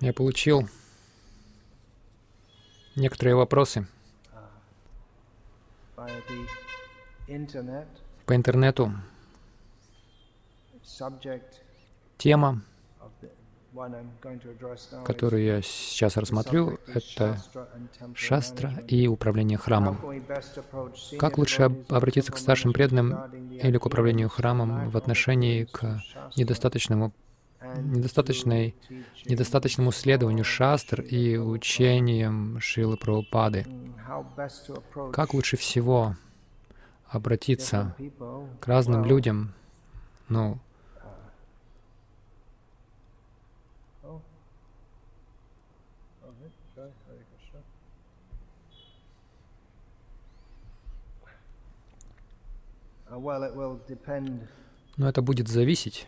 Я получил некоторые вопросы internet. по интернету. Тема, которую я сейчас рассмотрю, это шастра и управление храмом. Как лучше обратиться к старшим преданным или к управлению храмом в отношении к недостаточному, недостаточной, недостаточному следованию шастр и учениям Шилы Прабхупады? Mm, Как лучше всего обратиться к разным людям? Ну, но это будет зависеть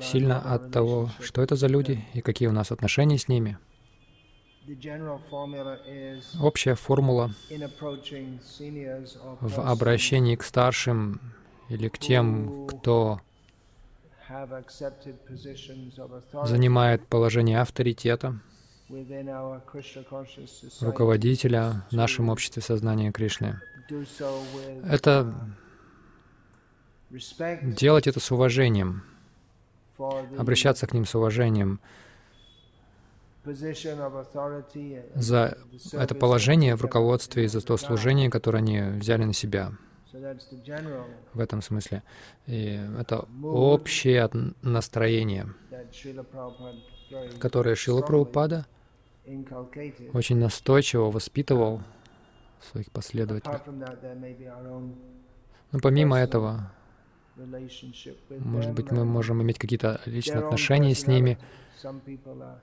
сильно от того, что это за люди и какие у нас отношения с ними. Общая формула в обращении к старшим или к тем, кто занимает положение авторитета, руководителя в нашем обществе сознания Кришны. Это делать это с уважением, обращаться к ним с уважением за это положение в руководстве и за то служение, которое они взяли на себя в этом смысле. И это общее настроение, которое Шила Прабхупада очень настойчиво воспитывал своих последователей. Но помимо этого, может быть, мы можем иметь какие-то личные отношения с ними,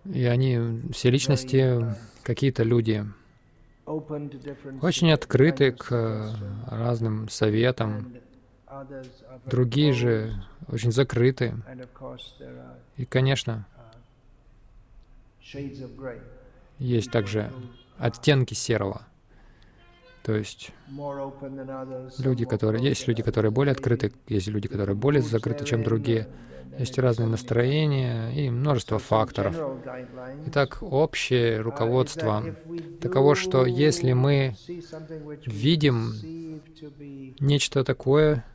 и они, все личности, какие-то люди, очень открыты к э, разным советам, другие же очень закрыты. И, конечно, uh, есть также оттенки серого. То есть люди, которые... Есть люди, которые более открыты, есть люди, которые более закрыты, чем другие. Есть разные настроения и множество факторов. Итак, общее uh, руководство таково, что если мы видим нечто такое,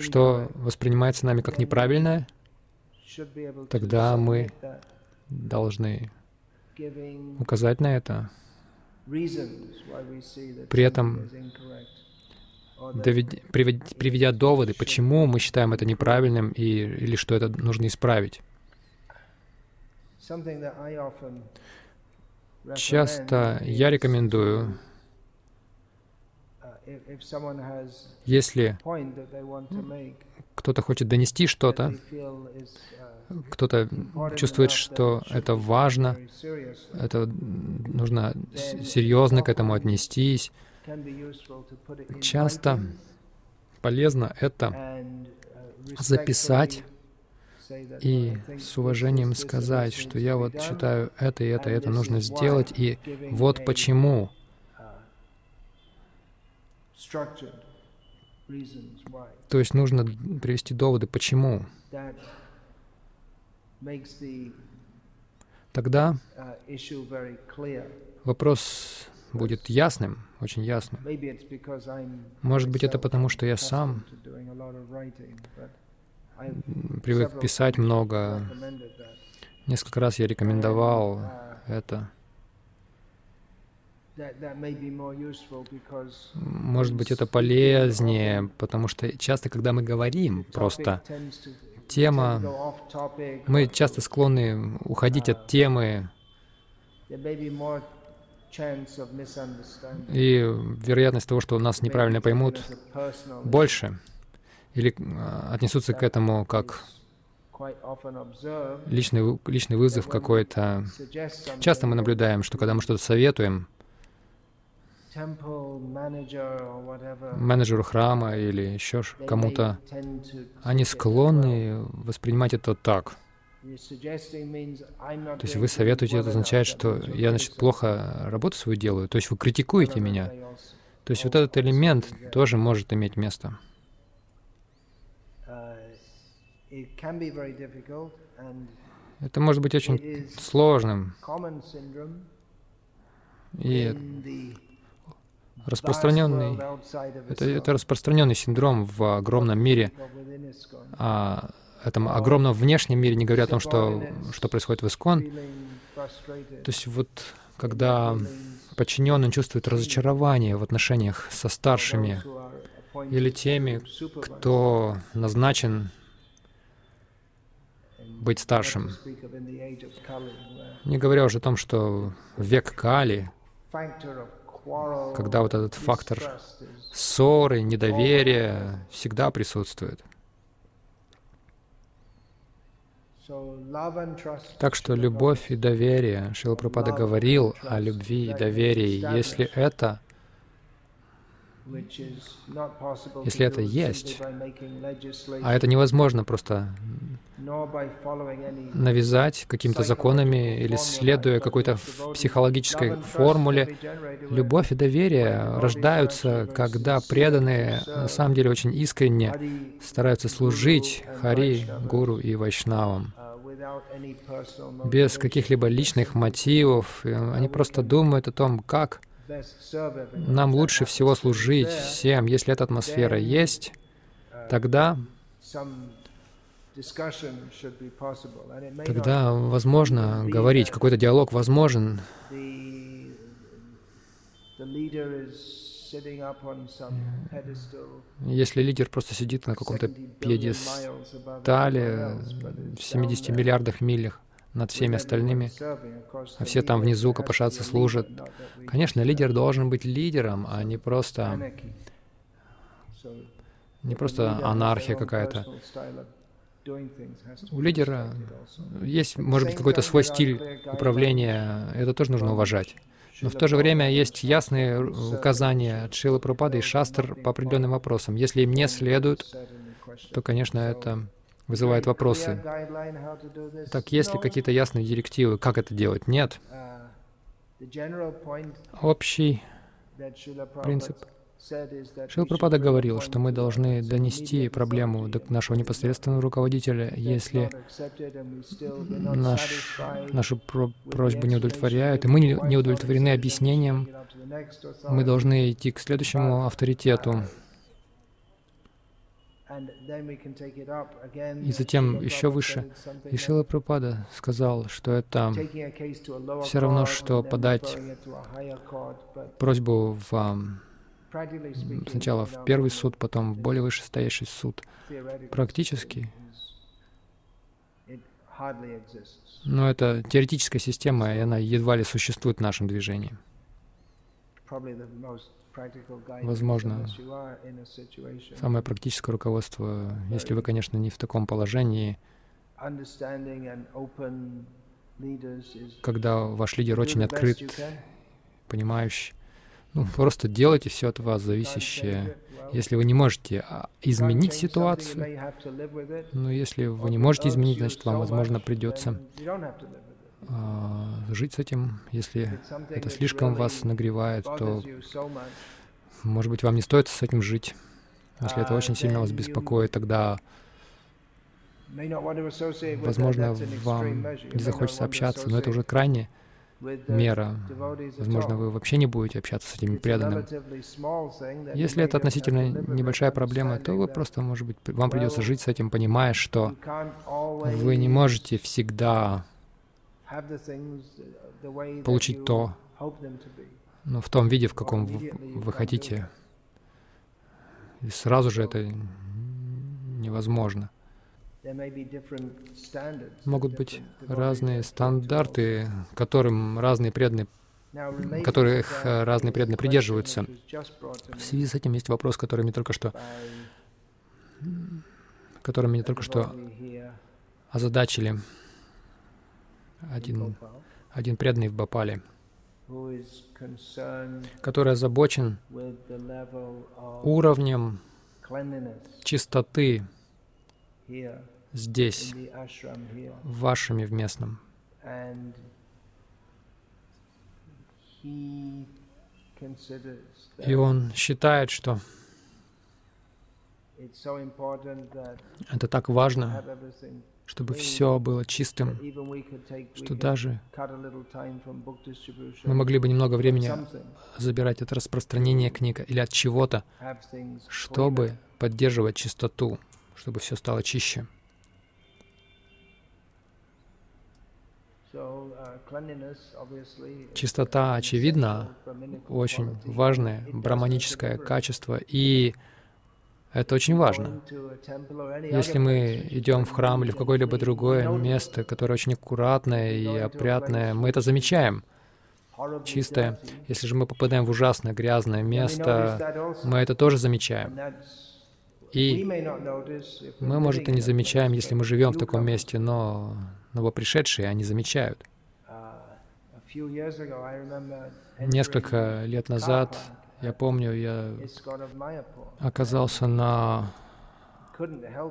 что воспринимается нами как неправильное, тогда мы должны указать на это, При этом приведя доводы, почему мы считаем это неправильным и, или что это нужно исправить. Часто я рекомендую, uh, если кто-то хочет донести что-то, uh, кто-то чувствует, что это важно, это нужно серьезно к этому отнестись. Часто полезно это uh, записать и "Well, I think с уважением сказать, что я вот done", считаю это и это, и это нужно сделать, и вот почему. uh. То есть нужно привести доводы, почему. Тогда uh, вопрос будет ясным, очень ясным. Может быть, это потому, что я сам привык писать много. Несколько раз я рекомендовал uh, это. Может быть, это полезнее, потому что часто, когда мы говорим, просто тема, мы часто склонны уходить от темы, и вероятность того, что нас неправильно поймут, больше. Или а, отнесутся к этому как личный, личный вызов какой-то. Часто мы наблюдаем, что когда мы что-то советуем менеджеру храма или еще кому-то, они склонны воспринимать это так. То есть вы советуете, это означает, что я, значит, плохо работу свою делаю. То есть вы критикуете меня. То есть вот этот элемент тоже может иметь место. Uh, Это может быть очень сложным. И распространенный, это, это распространенный синдром в огромном мире, о этом огромном внешнем мире, не говоря о том, что, что происходит в Искон. То есть вот когда подчиненный чувствует разочарование в отношениях со старшими или теми, кто назначен быть старшим. Не говоря уже о том, что век Кали, когда вот этот фактор ссоры, недоверия всегда присутствует. Так что любовь и доверие, Шила Прабхупада говорил о любви и доверии. Если это, если это есть, а это невозможно просто навязать какими-то законами или следуя какой-то психологической формуле. Любовь и доверие рождаются, когда преданные на самом деле очень искренне стараются служить Хари, Гуру и Вайшнавам. uh, без каких-либо личных мотивов. Они просто думают о том, как. Нам лучше всего служить всем. Если эта атмосфера есть, тогда, тогда возможно говорить, какой-то диалог возможен. Если лидер просто сидит на каком-то 70 billion пьедестале в it's 70 down there миллиардах милях над всеми остальными, а все там внизу копошатся, служат. Конечно, лидер должен быть лидером, а не просто, не просто анархия какая-то. У лидера есть, может быть, какой-то свой стиль управления, это тоже нужно уважать. Но в то же время есть ясные указания от Шилы Прабхупады и Шастр по определенным вопросам. Если им не следуют, то, конечно, это вызывает вопросы. Так есть ли какие-то ясные директивы, как это делать? Нет. Общий принцип. Шила Прабхупада говорил, что мы должны донести проблему до нашего непосредственного руководителя, если наш, нашу про- просьбу не удовлетворяют, и мы не не удовлетворены объяснением, мы должны идти к следующему авторитету. И затем еще выше. И Шила Прабхупада сказал, что это все равно, что подать просьбу в, ам, сначала в первый суд, потом в более вышестоящий суд. Практически, но это теоретическая система, и она едва ли существует в нашем движении. Возможно, Самое практическое руководство, если вы, конечно, не в таком положении, когда ваш лидер очень открыт, понимающий, ну, просто делайте все от вас зависящее. Если вы не можете а, изменить ситуацию, но если вы не можете изменить, значит, вам, возможно, придется жить с этим. Если это слишком вас нагревает, то, может быть, вам не стоит с этим жить. Если это очень сильно вас беспокоит, тогда, возможно, вам не захочется общаться, но это уже крайне мера. Возможно, вы вообще не будете общаться с этими преданными. Если это относительно небольшая проблема, то вы просто, может быть, вам придется жить с этим, понимая, что вы не можете всегда получить то, ну, в том виде, в каком вы, вы хотите. И сразу же это невозможно. Могут быть разные стандарты, которым разные преданные, которых разные преданные придерживаются. В связи с этим есть вопрос, который мне только что, который меня только что озадачили. Один, один преданный в Бапале, который озабочен уровнем чистоты здесь, в вашем в местном. И он считает, что Это так важно, чтобы все было чистым, что даже мы могли бы немного времени забирать от распространения книг или от чего-то, чтобы поддерживать чистоту, чтобы все стало чище. Чистота, очевидно, очень важное браманическое качество, и это очень важно. Если мы идем в храм или в какое-либо другое место, которое очень аккуратное и опрятное, мы это замечаем, чистое. Если же мы попадаем в ужасное грязное место, мы это тоже замечаем. И мы, может, и не замечаем, если мы живем в таком месте, но новопришедшие, они замечают. Несколько лет назад, я помню, я оказался на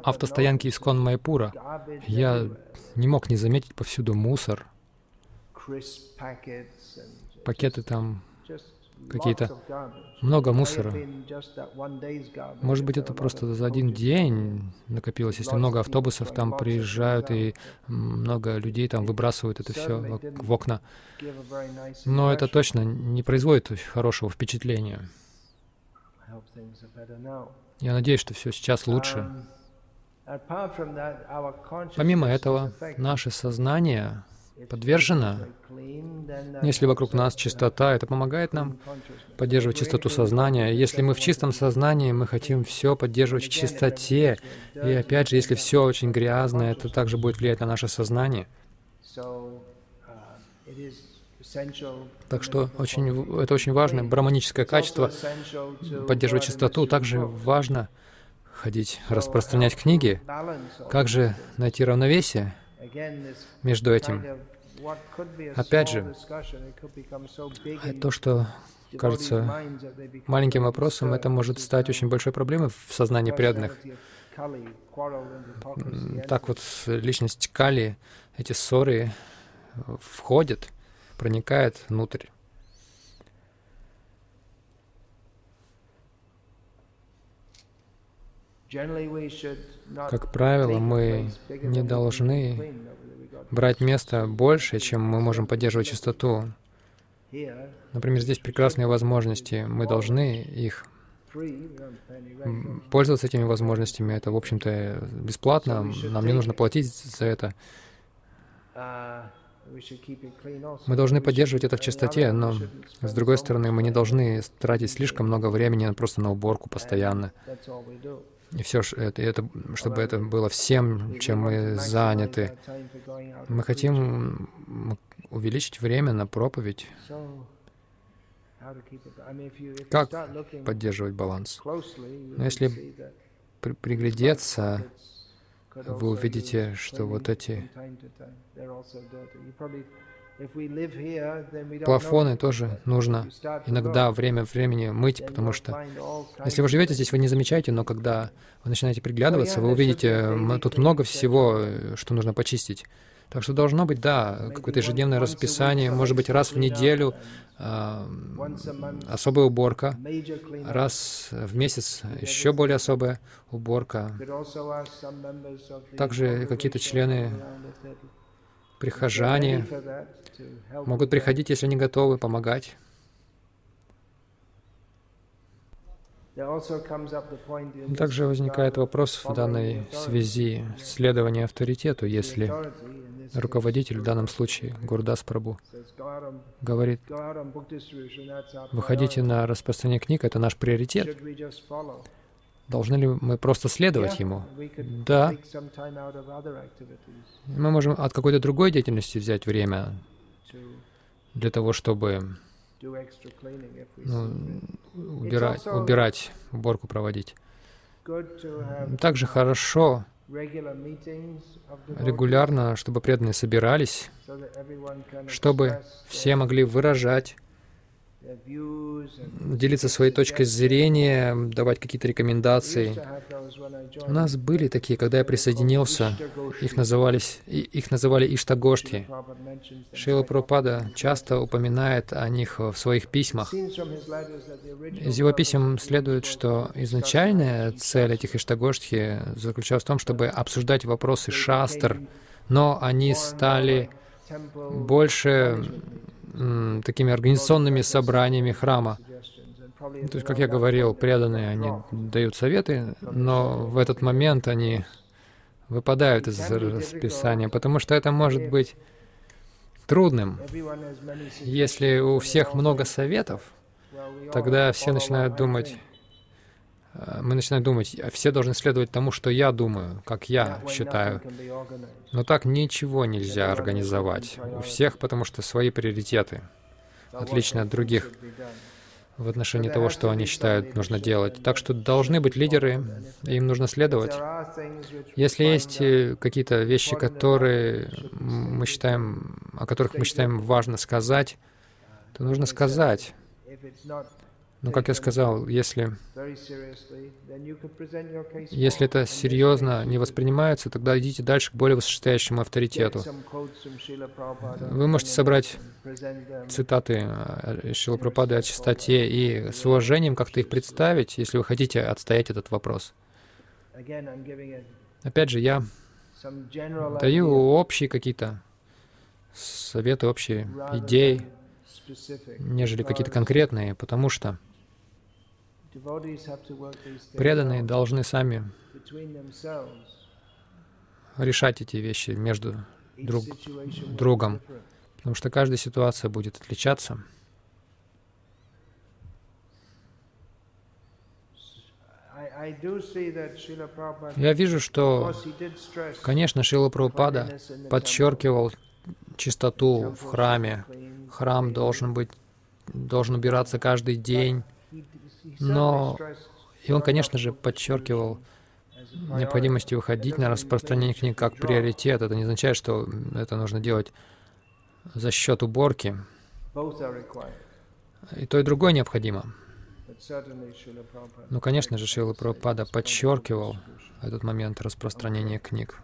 автостоянке Искон Майпура. Я не мог не заметить повсюду мусор, пакеты там какие-то, много мусора. Может быть, это просто за один день накопилось, если много автобусов там приезжают и много людей там выбрасывают это все в окна. Но это точно не производит хорошего впечатления. Я надеюсь, что все сейчас лучше. Помимо этого, наше сознание подвержена. Если вокруг нас чистота, это помогает нам поддерживать чистоту сознания. Если мы в чистом сознании, мы хотим все поддерживать в чистоте. И опять же, если все очень грязное, это также будет влиять на наше сознание. Так что очень, это очень важно. Браманическое качество, поддерживать чистоту, также важно ходить, распространять книги. Как же найти равновесие? Между этим. Опять же, то, что кажется маленьким вопросом, это может стать очень большой проблемой в сознании преданных. Так вот, личность Кали, эти ссоры входят, проникают внутрь. Как правило, мы не должны брать место больше, чем мы можем поддерживать чистоту. Например, здесь прекрасные возможности. Мы должны их пользоваться этими возможностями. Это, в общем-то, бесплатно. Нам не нужно платить за это. Мы должны поддерживать это в чистоте, но, с другой стороны, мы не должны тратить слишком много времени просто на уборку постоянно. И все, это, это, чтобы это было всем, чем мы заняты. Мы хотим увеличить время на проповедь. Как поддерживать баланс? Но если при приглядеться, вы увидите, что вот эти Плафоны тоже нужно иногда время от времени мыть, потому что если вы живете здесь, вы не замечаете, но когда вы начинаете приглядываться, вы увидите, тут много всего, что нужно почистить. Так что должно быть, да, какое-то ежедневное расписание, может быть, раз в неделю э, особая уборка, раз в месяц еще более особая уборка. Также какие-то члены прихожане могут приходить, если они готовы, помогать. Также возникает вопрос в данной связи следования авторитету, если руководитель, в данном случае Гурдас Прабу, говорит, выходите на распространение книг, это наш приоритет. Должны ли мы просто следовать ему? Да. Мы можем от какой-то другой деятельности взять время для того, чтобы ну, убирать, убирать, уборку проводить. Также хорошо регулярно, чтобы преданные собирались, чтобы все могли выражать делиться своей точкой зрения, давать какие-то рекомендации. У нас были такие, когда я присоединился, их, назывались, их называли Иштагошти. Шила Прабхупада часто упоминает о них в своих письмах. Из его писем следует, что изначальная цель этих Иштагоштхи заключалась в том, чтобы обсуждать вопросы шастр, но они стали больше такими организационными собраниями храма. То есть, как я говорил, преданные, они дают советы, но в этот момент они выпадают из расписания, потому что это может быть трудным. Если у всех много советов, тогда все начинают думать, мы начинаем думать, «А все должны следовать тому, что я думаю, как я считаю. Но так ничего нельзя организовать. У всех, потому что свои приоритеты, отличны от других в отношении того, что они считают нужно делать. Так что должны быть лидеры, им нужно следовать. Если есть э, какие-то вещи, которые мы считаем, о которых мы считаем важно сказать, то нужно сказать. Но, как я сказал, если, если это серьезно не воспринимается, тогда идите дальше к более высшестоящему авторитету. Вы можете собрать цитаты э, Шила Прабхупады о чистоте и с уважением как-то их представить, если вы хотите отстоять этот вопрос. Опять же, я даю общие какие-то советы, общие идеи, нежели какие-то конкретные, потому что Преданные должны сами решать эти вещи между друг другом, потому что каждая ситуация будет отличаться. Я вижу, что, конечно, Шила Прабхупада подчеркивал чистоту в храме. Храм должен быть, должен убираться каждый день. Но и он, конечно же, подчеркивал необходимость выходить на распространение книг как приоритет. Это не означает, что это нужно делать за счет уборки. И то, и другое необходимо. Но, конечно же, Шила Прабхупада подчеркивал этот момент распространения книг.